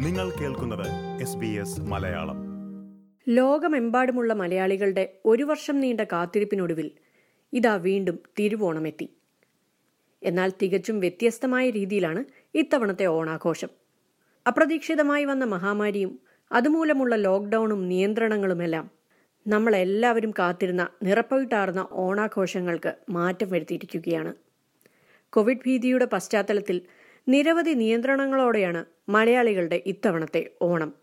നിങ്ങൾ കേൾക്കുന്നത് മലയാളം. ലോകമെമ്പാടുമുള്ള മലയാളികളുടെ ഒരു വർഷം നീണ്ട കാത്തിരിപ്പിനൊടുവിൽ ഇതാ വീണ്ടും തിരുവോണമെത്തി. എന്നാൽ തികച്ചും വ്യത്യസ്തമായ രീതിയിലാണ് ഇത്തവണത്തെ ഓണാഘോഷം. അപ്രതീക്ഷിതമായി വന്ന മഹാമാരിയും അതുമൂലമുള്ള ലോക്ക്ഡൌണും നിയന്ത്രണങ്ങളുമെല്ലാം നമ്മളെല്ലാവരും കാത്തിരുന്ന നിറപ്പവിട്ടാർന്ന ഓണാഘോഷങ്ങൾക്ക് മാറ്റം വരുത്തിയിരിക്കുകയാണ്. കോവിഡ് ഭീതിയുടെ പശ്ചാത്തലത്തിൽ നിരവധി നിയന്ത്രണങ്ങളോടെയാണ് മലയാളികളുടെ ഇത്തവണത്തെ ഓണം.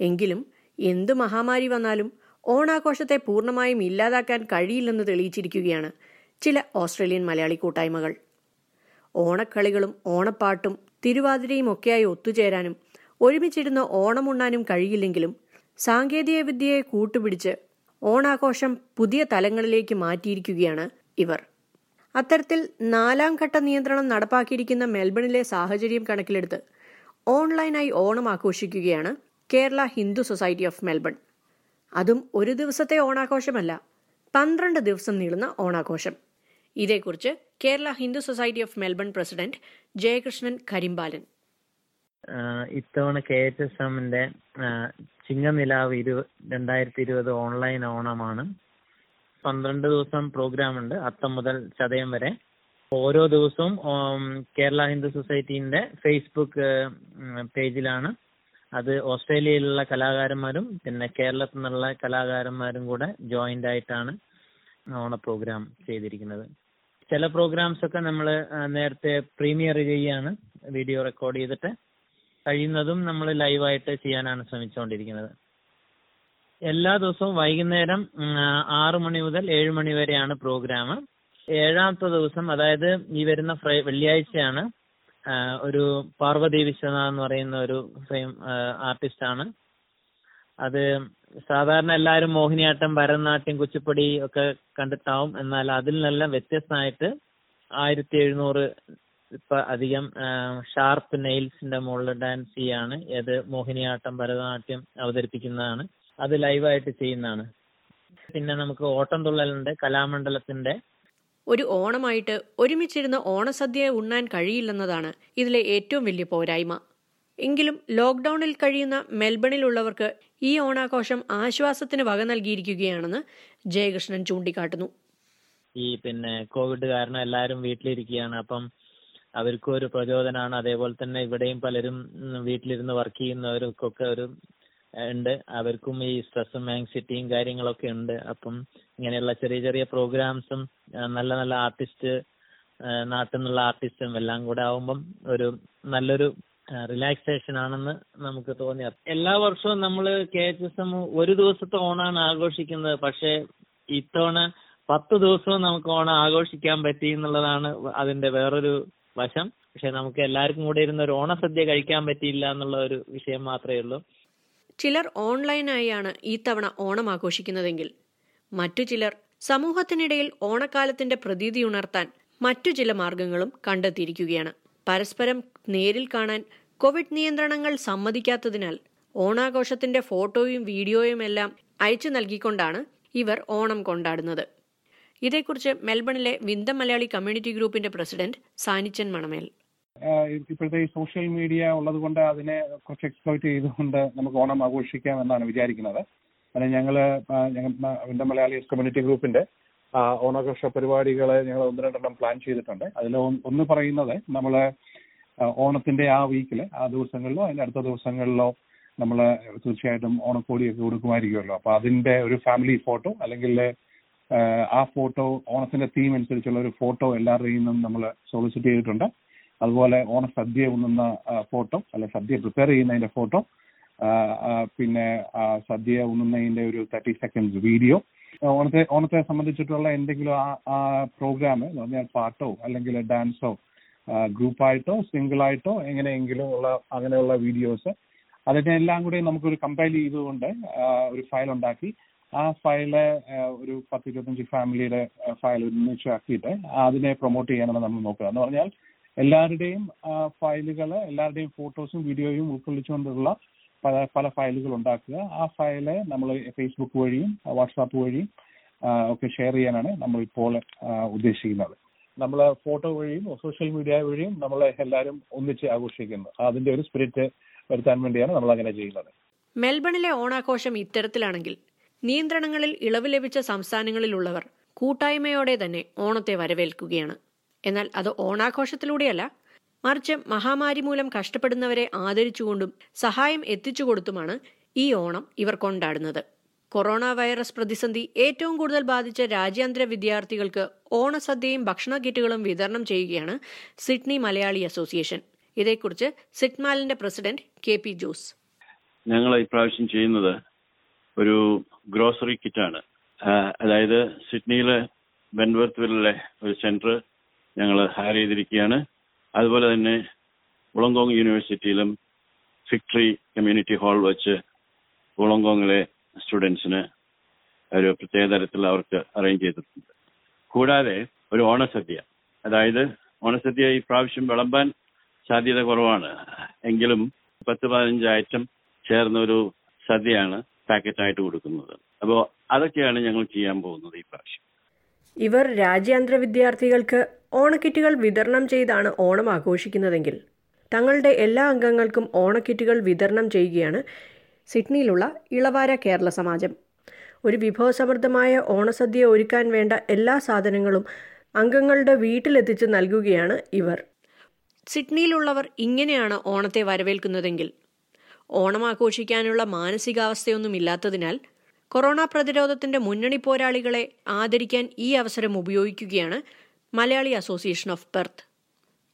എങ്കിലും എന്തു മഹാമാരി വന്നാലും ഓണാഘോഷത്തെ പൂർണമായും ഇല്ലാതാക്കാൻ കഴിയില്ലെന്ന് തെളിയിച്ചിരിക്കുകയാണ് ചില ഓസ്ട്രേലിയൻ മലയാളി കൂട്ടായ്മകൾ. ഓണക്കളികളും ഓണപ്പാട്ടും തിരുവാതിരയും ഒക്കെയായി ഒത്തുചേരാനും ഒരുമിച്ചിരുന്ന് ഓണമുണ്ണാനും കഴിയില്ലെങ്കിലും സാങ്കേതിക വിദ്യയെ കൂട്ടുപിടിച്ച് ഓണാഘോഷം പുതിയ തലങ്ങളിലേക്ക് മാറ്റിയിരിക്കുകയാണ് ഇവർ. അത്തരത്തിൽ നാലാം ഘട്ട നിയന്ത്രണം നടപ്പാക്കിയിരിക്കുന്ന മെൽബണിലെ സാഹചര്യം കണക്കിലെടുത്ത് ഓൺലൈനായി ഓണം ആഘോഷിക്കുകയാണ് Kerala Hindu society of Melbourne. അതും ഒരു ദിവസത്തെ ഓണാഘോഷമല്ല പന്ത്രണ്ട് ദിവസം നീളുന്ന ഓണാഘോഷം. ഇതേക്കുറിച്ച് Kerala Hindu society of Melbourne president Jayakrishnan Karimpalan. ഇത്തവണ കെ എച്ച് എസ് എമ്മിന്റെ ചിങ്ങനിലാവ് ഇരു രണ്ടായിരത്തി ഇരുപത് ഓൺലൈൻ ഓണമാണ്. പന്ത്രണ്ട് ദിവസം പ്രോഗ്രാം ഉണ്ട് അത്തം മുതൽ ചതയം വരെ. ഓരോ ദിവസവും കേരള ഹിന്ദു സൊസൈറ്റിന്റെ ഫേസ്ബുക്ക് പേജിലാണ്. അത് ഓസ്ട്രേലിയയിലുള്ള കലാകാരന്മാരും പിന്നെ കേരളത്തിൽ നിന്നുള്ള കലാകാരന്മാരും കൂടെ ജോയിന്റ് ആയിട്ടാണ് ഓണ പ്രോഗ്രാം ചെയ്തിരിക്കുന്നത്. ചില പ്രോഗ്രാംസ് ഒക്കെ നമ്മൾ നേരത്തെ പ്രീമിയർ ചെയ്യാണ് വീഡിയോ റെക്കോർഡ് ചെയ്തിട്ട്. കഴിയുന്നതും നമ്മൾ ലൈവായിട്ട് ചെയ്യാനാണ് ശ്രമിച്ചുകൊണ്ടിരിക്കുന്നത്. എല്ലാ ദിവസവും വൈകുന്നേരം ആറു മണി മുതൽ ഏഴ് മണി വരെയാണ് പ്രോഗ്രാം ഏഴാമത്തെ ദിവസം അതായത് ഈ വരുന്ന ഫ്രൈ വെള്ളിയാഴ്ചയാണ് ഒരു പാർവതി വിശ്വനാഥ് എന്ന് പറയുന്ന ഒരു ഫെയിം ആർട്ടിസ്റ്റ് ആണ്. അത് സാധാരണ എല്ലാവരും മോഹിനിയാട്ടം ഭരതനാട്യം കുച്ചിപ്പുടി ഒക്കെ കണ്ടിട്ടാവും. എന്നാൽ അതിൽ നിന്നെല്ലാം വ്യത്യസ്തമായിട്ട് ആയിരത്തി എഴുന്നൂറ് ഇപ്പൊ അധികം ഷാർപ്പ് നെയിൽസിന്റെ മുകളിൽ ഡാൻസ് ചെയ്യാണ്. ഏത് മോഹിനിയാട്ടം ഭരതനാട്യം അവതരിപ്പിക്കുന്നതാണ്. അത് ലൈവായിട്ട് ചെയ്യുന്നതാണ്. പിന്നെ നമുക്ക് ഓട്ടം തുള്ളലുണ്ട് കലാമണ്ഡലത്തിന്റെ ഒരു ഓണമായിട്ട് ഒരുമിച്ചിരുന്ന് ഓണസദ്യ ഉണ്ണാൻ കഴിയില്ലെന്നതാണ് ഇതിലെ ഏറ്റവും വലിയ പോരായ്മ. എങ്കിലും ലോക്ക്ഡൌണിൽ കഴിയുന്ന മെൽബണിലുള്ളവർക്ക് ഈ ഓണാഘോഷം ആശ്വാസത്തിന് വക നൽകിയിരിക്കുകയാണെന്ന് ജയകൃഷ്ണൻ ചൂണ്ടിക്കാട്ടുന്നു. ഈ പിന്നെ കോവിഡ് കാരണം എല്ലാവരും വീട്ടിലിരിക്കുകയാണ്. അപ്പം അവർക്കും ഒരു പ്രചോദനമാണ് അതേപോലെ തന്നെ ഇവിടെയും പലരും വീട്ടിലിരുന്ന് വർക്ക് ചെയ്യുന്നവർക്കൊക്കെ ഒരു ഉണ്ട്. അവർക്കും ഈ സ്ട്രെസ്സും ആങ്സൈറ്റിയും കാര്യങ്ങളൊക്കെ ഉണ്ട്. അപ്പം ഇങ്ങനെയുള്ള ചെറിയ ചെറിയ പ്രോഗ്രാംസും നല്ല നല്ല ആർട്ടിസ്റ്റ് നാട്ടിൽ നിന്നുള്ള ആർട്ടിസ്റ്റും എല്ലാം കൂടെ ആവുമ്പം ഒരു നല്ലൊരു റിലാക്സേഷൻ ആണെന്ന് നമുക്ക് തോന്നി എല്ലാ വർഷവും നമ്മൾ കെ എച്ച് എസ് എം ഒരു ദിവസത്തെ ഓണാണ് ആഘോഷിക്കുന്നത്. പക്ഷേ ഇത്തവണ പത്ത് ദിവസവും നമുക്ക് ഓണം ആഘോഷിക്കാൻ പറ്റി എന്നുള്ളതാണ് അതിന്റെ വേറൊരു വശം. പക്ഷെ നമുക്ക് എല്ലാവർക്കും കൂടെ ഇരുന്ന് ഒരു ഓണസദ്യ കഴിക്കാൻ പറ്റിയില്ല എന്നുള്ള ഒരു വിഷയം മാത്രമേ ഉള്ളൂ. ചിലർ ഓൺലൈനായാണ് ഈ തവണ ഓണം ആഘോഷിക്കുന്നതെങ്കിൽ. മറ്റു ചിലർ സമൂഹത്തിനിടയിൽ ഓണക്കാലത്തിന്റെ പ്രതീതി ഉണർത്താൻ മറ്റു ചില മാർഗങ്ങളും കണ്ടെത്തിയിരിക്കുകയാണ്. പരസ്പരം നേരിൽ കാണാൻ കോവിഡ് നിയന്ത്രണങ്ങൾ സമ്മതിക്കാത്തതിനാൽ ഓണാഘോഷത്തിന്റെ ഫോട്ടോയും വീഡിയോയും എല്ലാം അയച്ചു നൽകിക്കൊണ്ടാണ് ഇവർ ഓണം കൊണ്ടാടുന്നത്. ഇതേക്കുറിച്ച് മെൽബണിലെ വിന്ദം മലയാളി കമ്മ്യൂണിറ്റി ഗ്രൂപ്പിന്റെ പ്രസിഡന്റ് സാനിച്ചൻ മണമേൽ. ഇപ്പോഴത്തെ ഈ സോഷ്യൽ മീഡിയ ഉള്ളത് കൊണ്ട് അതിനെ കുറച്ച് എക്സ്പ്ലോയിറ്റ് ചെയ്തുകൊണ്ട് നമുക്ക് ഓണം ആഘോഷിക്കാം എന്നാണ് വിചാരിക്കുന്നത്. അത് ഞങ്ങൾ വിന്ദ മലയാളീസ് കമ്മ്യൂണിറ്റി ഗ്രൂപ്പിന്റെ ഓണാഘോഷ പരിപാടികൾ ഞങ്ങൾ ഒന്ന് രണ്ടെണ്ണം പ്ലാൻ ചെയ്തിട്ടുണ്ട്. അതിൽ ഒന്ന് പറയുന്നത് നമ്മൾ ഓണത്തിന്റെ ആ വീക്കിൽ ആ ദിവസങ്ങളിലോ അതിന്റെ അടുത്ത ദിവസങ്ങളിലോ നമ്മൾ തീർച്ചയായിട്ടും ഓണക്കോടിയൊക്കെ കൊടുക്കുമായിരിക്കുമല്ലോ. അപ്പൊ അതിന്റെ ഒരു ഫാമിലി ഫോട്ടോ അല്ലെങ്കിൽ ആ ഫോട്ടോ ഓണത്തിന്റെ തീം അനുസരിച്ചുള്ള ഒരു ഫോട്ടോ എല്ലാവരുടെയും നമ്മൾ സോളിസിറ്റ് ചെയ്തിട്ടുണ്ട്. അതുപോലെ ഓണസദ്യ ഉണ്ണുന്ന ഫോട്ടോ അല്ലെ സദ്യ പ്രിപ്പയർ ചെയ്യുന്നതിന്റെ ഫോട്ടോ പിന്നെ സദ്യ ഉണ്ണുന്നതിന്റെ ഒരു തേർട്ടി സെക്കൻഡ് വീഡിയോ ഓണത്തെ ഓണത്തെ സംബന്ധിച്ചിട്ടുള്ള എന്തെങ്കിലും ആ പ്രോഗ്രാം എന്ന് പറഞ്ഞാൽ പാട്ടോ അല്ലെങ്കിൽ ഡാൻസോ ഗ്രൂപ്പായിട്ടോ സിംഗിളായിട്ടോ എങ്ങനെയെങ്കിലും ഉള്ള അങ്ങനെയുള്ള വീഡിയോസ് അതിനെ എല്ലാം കൂടി നമുക്കൊരു കമ്പയർ ചെയ്തുകൊണ്ട് ഒരു ഫയൽ ഉണ്ടാക്കി ആ ഫയൽ ഒരു പത്ത് ഇരുപത്തഞ്ച് ഫാമിലിയുടെ ഫയൽ ഒരുമിച്ച് ആക്കിയിട്ട് അതിനെ പ്രൊമോട്ട് ചെയ്യാനാണ് നമ്മൾ നോക്കുക. എന്ന് പറഞ്ഞാൽ എല്ലാവരുടെയും ഫയലുകൾ എല്ലാവരുടെയും ഫോട്ടോസും വീഡിയോയും ഉൾക്കൊള്ളിച്ചുകൊണ്ടുള്ള പല പല ഫയലുകൾ ഉണ്ടാക്കുക. ആ ഫയൽ നമ്മൾ ഫേസ്ബുക്ക് വഴിയും വാട്സാപ്പ് വഴിയും ഒക്കെ ഷെയർ ചെയ്യാനാണ് നമ്മൾ ഇപ്പോൾ ഉദ്ദേശിക്കുന്നത്. നമ്മൾ ഫോട്ടോ വഴിയും സോഷ്യൽ മീഡിയ വഴിയും നമ്മൾ എല്ലാവരും ഒന്നിച്ച് ആഘോഷിക്കുന്നു. അതിന്റെ ഒരു സ്പിരിറ്റ് വരുത്താൻ വേണ്ടിയാണ് നമ്മൾ അങ്ങനെ ചെയ്യുന്നത്. മെൽബണിലെ ഓണാഘോഷം ഇത്തരത്തിലാണെങ്കിൽ നിയന്ത്രണങ്ങളിൽ ഇളവ് ലഭിച്ച സംസ്ഥാനങ്ങളിലുള്ളവർ കൂട്ടായ്മയോടെ തന്നെ ഓണത്തെ വരവേൽക്കുകയാണ്. എന്നാൽ അത് ഓണാഘോഷത്തിലൂടെയല്ല. മറിച്ച് മഹാമാരി മൂലം കഷ്ടപ്പെടുന്നവരെ ആദരിച്ചുകൊണ്ടും സഹായം എത്തിച്ചുകൊടുത്തുമാണ് ഈ ഓണം ഇവർ കൊണ്ടാടുന്നത്. കൊറോണ വൈറസ് പ്രതിസന്ധി ഏറ്റവും കൂടുതൽ ബാധിച്ച രാജ്യാന്തര വിദ്യാർത്ഥികൾക്ക് ഓണസദ്യയും ഭക്ഷണ കിറ്റുകളും വിതരണം ചെയ്യുകയാണ് സിഡ്നി മലയാളി അസോസിയേഷൻ. ഇതേക്കുറിച്ച് സിഡ്മാലിന്റെ പ്രസിഡന്റ് കെ പി ജോസ്. ഞങ്ങൾ ഇപ്രാവശ്യം ചെയ്യുന്നത് ഒരു ഗ്രോസറി കിറ്റാണ്. അതായത് സിഡ്നിയിലെ ബെൻവർത്തുവിലെ ഒരു സെന്റർ ഞങ്ങൾ ഹയർ ചെയ്തിരിക്കുകയാണ്. അതുപോലെ തന്നെ ഉളങ്കോങ് യൂണിവേഴ്സിറ്റിയിലും ഫിക്ട്രി കമ്മ്യൂണിറ്റി ഹാൾ വെച്ച് ഉളങ്കോങ്ങിലെ സ്റ്റുഡൻസിന് ഒരു പ്രത്യേക തരത്തിൽ അവർക്ക് അറേഞ്ച് ചെയ്തിട്ടുണ്ട്. കൂടാതെ ഒരു ഓണസദ്യ. അതായത് ഓണസദ്യ ഈ പ്രാവശ്യം വിളമ്പാൻ സാധ്യത കുറവാണ്. എങ്കിലും പത്ത് പതിനഞ്ച് ഐറ്റം ചേർന്ന ഒരു സദ്യയാണ് പാക്കറ്റായിട്ട് കൊടുക്കുന്നത്. അപ്പോൾ അതൊക്കെയാണ് ഞങ്ങൾ ചെയ്യാൻ പോകുന്നത് ഈ പ്രാവശ്യം. ഇവർ രാജ്യാന്തര വിദ്യാർത്ഥികൾക്ക് ഓണക്കിറ്റുകൾ വിതരണം ചെയ്താണ് ഓണം ആഘോഷിക്കുന്നതെങ്കിൽ. തങ്ങളുടെ എല്ലാ അംഗങ്ങൾക്കും ഓണക്കിറ്റുകൾ വിതരണം ചെയ്യുകയാണ് സിഡ്നിയിലുള്ള ഇളവാര കേരള സമാജം. ഒരു വിഭവസമൃദ്ധമായ ഓണസദ്യ ഒരുക്കാൻ വേണ്ട എല്ലാ സാധനങ്ങളും അംഗങ്ങളുടെ വീട്ടിലെത്തിച്ച് നൽകുകയാണ് ഇവർ. സിഡ്നിയിലുള്ളവർ ഇങ്ങനെയാണ് ഓണത്തെ വരവേൽക്കുന്നതെങ്കിൽ. ഓണം ആഘോഷിക്കാനുള്ള മാനസികാവസ്ഥയൊന്നും ഇല്ലാത്തതിനാൽ കൊറോണ പ്രതിരോധത്തിന്റെ മുന്നണി പോരാളികളെ ആദരിക്കാൻ ഈ അവസരം ഉപയോഗിക്കുകയാണ് മലയാളി അസോസിയേഷൻ ഓഫ് പെർത്ത്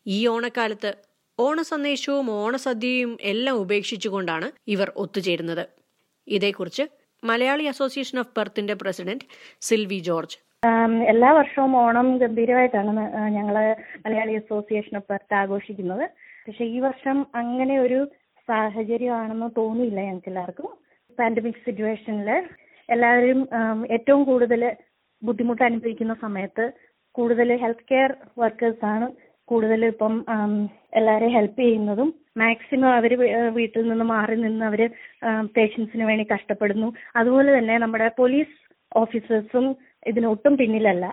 ഈ ഓണക്കാലത്ത് ഓണസന്ദേശവും ഓണസദ്യയും എല്ലാം ഉപേക്ഷിച്ചുകൊണ്ടാണ് ഇവർ ഒത്തുചേരുന്നത്. ഇതേക്കുറിച്ച് മലയാളി അസോസിയേഷൻ ഓഫ് പെർത്തിന്റെ പ്രസിഡന്റ് സിൽവി ജോർജ്. എല്ലാ വർഷവും ഓണം ഗംഭീരമായിട്ടാണ് ഞങ്ങൾ മലയാളി അസോസിയേഷൻ ഓഫ് പെർത്ത് ആഘോഷിക്കുന്നത്. പക്ഷെ ഈ വർഷം അങ്ങനെ ഒരു സാഹചര്യമാണെന്ന് തോന്നിയില്ല ഞങ്ങൾക്ക് എല്ലാവർക്കും. പാൻഡമിക് സിറ്റുവേഷനിൽ എല്ലാവരും ഏറ്റവും കൂടുതൽ ബുദ്ധിമുട്ട് അനുഭവിക്കുന്ന സമയത്ത് കൂടുതൽ ഹെൽത്ത് കെയർ വർക്കേഴ്സ് ആണ് കൂടുതൽ ഇപ്പം എല്ലാവരെയും ഹെൽപ്പ് ചെയ്യുന്നതും. മാക്സിമം അവർ വീട്ടിൽ നിന്ന് മാറി നിന്ന് അവർ പേഷ്യൻസിന് വേണ്ടി കഷ്ടപ്പെടുന്നു. അതുപോലെ തന്നെ നമ്മുടെ പോലീസ് ഓഫീസേഴ്സും ഇതിനൊട്ടും പിന്നിലല്ല.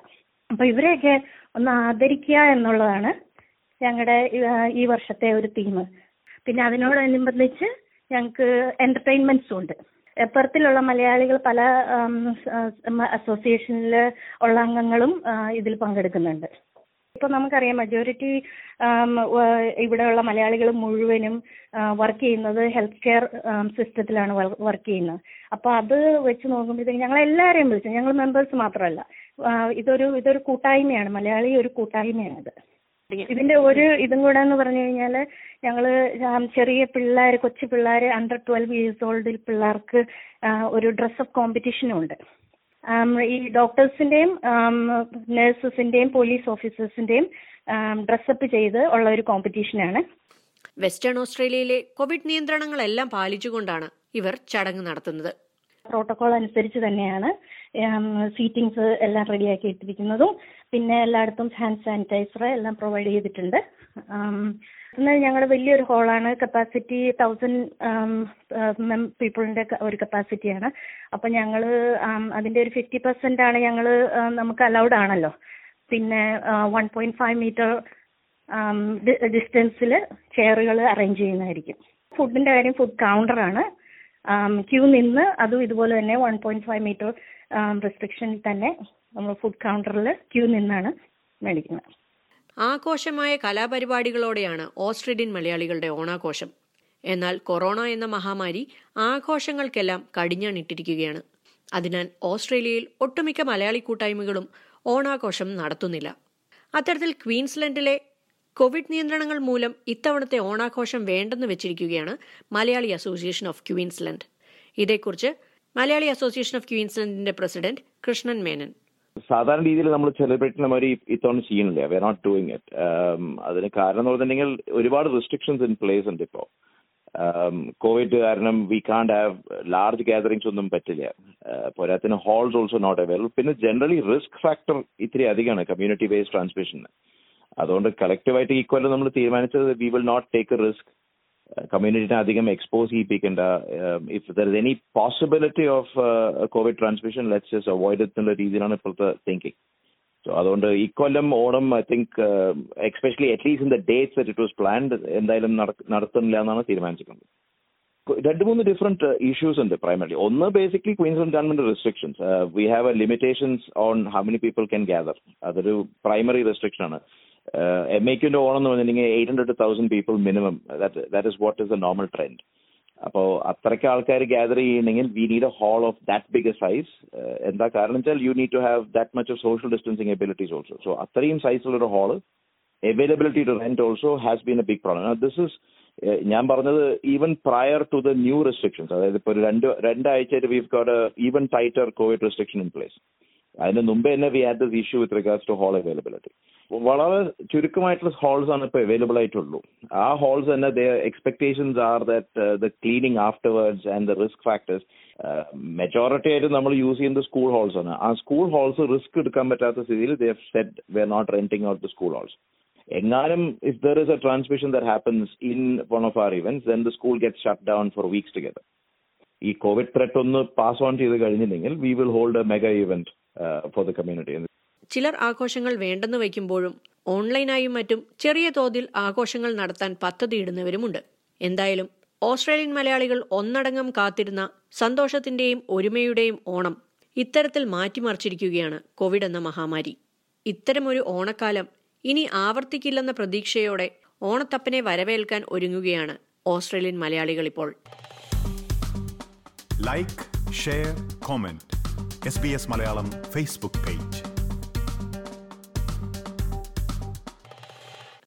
അപ്പൊ ഇവരെയൊക്കെ ഒന്ന് ആദരിക്കുക എന്നുള്ളതാണ് ഞങ്ങളുടെ ഈ വർഷത്തെ ഒരു തീം പിന്നെ അതിനോടനുബന്ധിച്ച് ഞങ്ങൾക്ക് എന്റർടൈൻമെന്റ്സും ഉണ്ട്. പെർത്തിലുള്ള മലയാളികൾ പല അസോസിയേഷനിൽ ഉള്ള അംഗങ്ങളും ഇതിൽ പങ്കെടുക്കുന്നുണ്ട്. ഇപ്പൊ നമുക്കറിയാം മെജോറിറ്റി ഇവിടെയുള്ള മലയാളികൾ മുഴുവനും വർക്ക് ചെയ്യുന്നത് ഹെൽത്ത് കെയർ സിസ്റ്റത്തിലാണ് വർക്ക് ചെയ്യുന്നത്. അപ്പൊ അത് വെച്ച് നോക്കുമ്പോഴത്തേക്ക് ഞങ്ങൾ എല്ലാവരെയും വിളിച്ചു. ഞങ്ങൾ മെമ്പേഴ്സ് മാത്രമല്ല. ഇതൊരു ഇതൊരു കൂട്ടായ്മയാണ്. മലയാളി ഒരു കൂട്ടായ്മയാണ് ഇത് ഇതിന്റെ ഒരു ഇതും കൂടെ എന്ന് പറഞ്ഞു കഴിഞ്ഞാൽ ഞങ്ങൾ ചെറിയ പിള്ളേർ കൊച്ചു പിള്ളേർ അണ്ടർ ട്വൽവ് ഇയേഴ്സ് ഓൾഡിൽ പിള്ളേർക്ക് ഒരു ഡ്രസ്സപ്പ് കോമ്പറ്റീഷനും ഉണ്ട്. ഈ ഡോക്ടേഴ്സിന്റെയും നഴ്സസിന്റെയും പോലീസ് ഓഫീസേഴ്സിന്റെയും ഡ്രസ്സപ്പ് ചെയ്ത് ഉള്ള ഒരു കോമ്പറ്റീഷനാണ് വെസ്റ്റേൺ ഓസ്ട്രേലിയയിലെ കോവിഡ് നിയന്ത്രണങ്ങളെല്ലാം പാലിച്ചുകൊണ്ടാണ് ഇവർ ചടങ്ങ് നടത്തുന്നത്. പ്രോട്ടോകോൾ അനുസരിച്ച് തന്നെയാണ്. സീറ്റിംഗ്സ് എല്ലാം റെഡിയാക്കി ഇട്ടിരിക്കുന്നതും പിന്നെ എല്ലായിടത്തും ഹാൻഡ് സാനിറ്റൈസർ എല്ലാം പ്രൊവൈഡ് ചെയ്തിട്ടുണ്ട്. എന്നാൽ ഞങ്ങളുടെ വലിയൊരു ഹോളാണ് കപ്പാസിറ്റി തൗസൻഡ് പീപ്പിളിന്റെ ഒരു കപ്പാസിറ്റിയാണ് അപ്പം ഞങ്ങൾ അതിന്റെ ഒരു ഫിഫ്റ്റി പെർസെന്റ് ആണ് ഞങ്ങൾ നമുക്ക് അലൗഡ് ആണല്ലോ. പിന്നെ വൺ പോയിന്റ് ഫൈവ് മീറ്റർ ഡിസ്റ്റൻസിൽ ചെയറുകൾ അറേഞ്ച് ചെയ്യുന്നതായിരിക്കും. ഫുഡിന്റെ കാര്യം ഫുഡ് കൗണ്ടറാണ് ക്യൂ നിന്ന് അതും ഇതുപോലെ തന്നെ വൺ പോയിന്റ് ഫൈവ് മീറ്റർ റെസ്ട്രിക്ഷനിൽ തന്നെ നമ്മൾ ഫുഡ് കൗണ്ടറിൽ ക്യൂ നിന്നാണ് മേടിക്കുന്നത്. ആഘോഷമായ കലാപരിപാടികളോടെയാണ് ഓസ്ട്രേലിയൻ മലയാളികളുടെ ഓണാഘോഷം. എന്നാൽ കൊറോണ എന്ന മഹാമാരി ആഘോഷങ്ങൾക്കെല്ലാം കടിഞ്ഞാണിട്ടിരിക്കുകയാണ്. അതിനാൽ ഓസ്ട്രേലിയയിൽ ഒട്ടുമിക്ക മലയാളി കൂട്ടായ്മകളും ഓണാഘോഷം നടത്തുന്നില്ല. അത്തരത്തിൽ ക്വീൻസ്ലൻഡിലെ കോവിഡ് നിയന്ത്രണങ്ങൾ മൂലം ഇത്തവണത്തെ ഓണാഘോഷം വേണ്ടെന്ന് വെച്ചിരിക്കുകയാണ് മലയാളി അസോസിയേഷൻ ഓഫ് ക്വീൻസ്ലൻഡ്. ഇതേക്കുറിച്ച് മലയാളി അസോസിയേഷൻ ഓഫ് ക്വീൻസ്ലൻഡിന്റെ പ്രസിഡന്റ് കൃഷ്ണൻ മേനൻ. സാധാരണ രീതിയിൽ നമ്മൾ സെലിബ്രേറ്റ് ചെയ്യുന്ന മാതിരി ഇത്തവണ ചെയ്യുന്നില്ല. വി നോട്ട് ഡൂയിങ് ഇറ്റ് അതിന് കാരണം എന്ന് പറഞ്ഞിട്ടുണ്ടെങ്കിൽ ഒരുപാട് റെസ്ട്രിക്ഷൻസ് ഇൻ പ്ലേസ് ഉണ്ട് ഇപ്പോൾ കോവിഡ് കാരണം we can't have large gatherings ഒന്നും പറ്റില്ല. പോരാത്തിന് ഹാൾസ് ഓൾസോ നോട്ട് അവൈലബിൾ പിന്നെ ജനറലി റിസ്ക് ഫാക്ടർ ഇത്തിരി അധികമാണ് കമ്മ്യൂണിറ്റി ബേസ്ഡ് ട്രാൻസ്മിഷന് അതുകൊണ്ട് കളക്റ്റീവായിട്ട് ഈക്വൽ നമ്മൾ തീരുമാനിച്ചത് we will not take a risk കമ്മ്യൂണിറ്റിനെ അധികം expose ചെയ്യിപ്പിക്കേണ്ട if there is any possibility of covid transmission let's just avoid എന്നുള്ള രീതിയിലാണ് ഇപ്പോഴത്തെ തിങ്കിങ് സോ അതുകൊണ്ട് ഇക്കൊല്ലം Onam I think especially at least in the dates it was planned എന്തായാലും നടത്തുന്നില്ല എന്നാണ് തീരുമാനിച്ചിട്ടുള്ളത്. രണ്ട് മൂന്ന് ഡിഫറെന്റ് ഇഷ്യൂസ് ഉണ്ട് പ്രൈമറി ഒന്ന് basically Queensland government restrictions we have a limitations on how many people can gather അതൊരു പ്രൈമറി റെസ്ട്രിക്ഷൻ ആണ്. എം എക്കിന്റെ ഓണം എന്ന് പറഞ്ഞിട്ടുണ്ടെങ്കിൽ eight hundred to thousand people minimum that is what is the normal trend അപ്പോൾ അത്രയ്ക്ക് ആൾക്കാർ gather ചെയ്യണമെങ്കിൽ we need a hall of that big size എന്താ കാരണം വെച്ചാൽ you need to have that much of social distancing abilities also so അത്രയും സൈസിലുള്ള hall availability to rent also has been a big problem this is ഞാൻ പറഞ്ഞത് even prior to the new restrictions അതായത് ഇപ്പോൾ ഒരു രണ്ട് രണ്ടാഴ്ചയായിട്ട് we've got even tighter covid restriction in place അതിന് മുമ്പേ തന്നെ we had this issue with regards to hall availability വളരെ ചുരുക്കമായിട്ടുള്ള ഹാൾസ് ആണ് ഇപ്പോൾ അവൈലബിൾ ആയിട്ടുള്ളൂ. ആ ഹാൾസ് തന്നെ the expectations are that the cleaning afterwards and the risk factors majority ആയിട്ട് നമ്മൾ യൂസ് ചെയ്യുന്നത് സ്കൂൾ ഹാൾസ് ആണ്. ആ സ്കൂൾ ഹാൾസ് റിസ്ക് എടുക്കാൻ പറ്റാത്ത സ്ഥിതിയിൽ they said we are not renting out the school halls എങ്ങാനും if there is a transmission there happens in one of our events then the school get shut down for weeks together ഈ covid threat ഒന്ന് pass on ചെയ്ത് കഴിഞ്ഞില്ലെങ്കിൽ we will hold a mega event for the community ചിലർ ആഘോഷങ്ങൾ വേണ്ടെന്ന് വയ്ക്കുമ്പോഴും ഓൺലൈനായും മറ്റും ചെറിയ തോതിൽ ആഘോഷങ്ങൾ നടത്താൻ പദ്ധതിയിടുന്നവരുമുണ്ട്. എന്തായാലും ഓസ്ട്രേലിയൻ മലയാളികൾ ഒന്നടങ്കം കാത്തിരുന്ന സന്തോഷത്തിന്റെയും ഒരുമയുടെയും ഓണം ഇത്തരത്തിൽ മാറ്റിമറിച്ചിരിക്കുകയാണ് കോവിഡ് എന്ന മഹാമാരി. ഇത്തരമൊരു ഓണക്കാലം ഇനി ആവർത്തിക്കില്ലെന്ന പ്രതീക്ഷയോടെ ഓണത്തപ്പനെ വരവേൽക്കാൻ ഒരുങ്ങുകയാണ് ഓസ്ട്രേലിയൻ മലയാളികൾ ഇപ്പോൾ. Like share comment S Malayalam Facebook page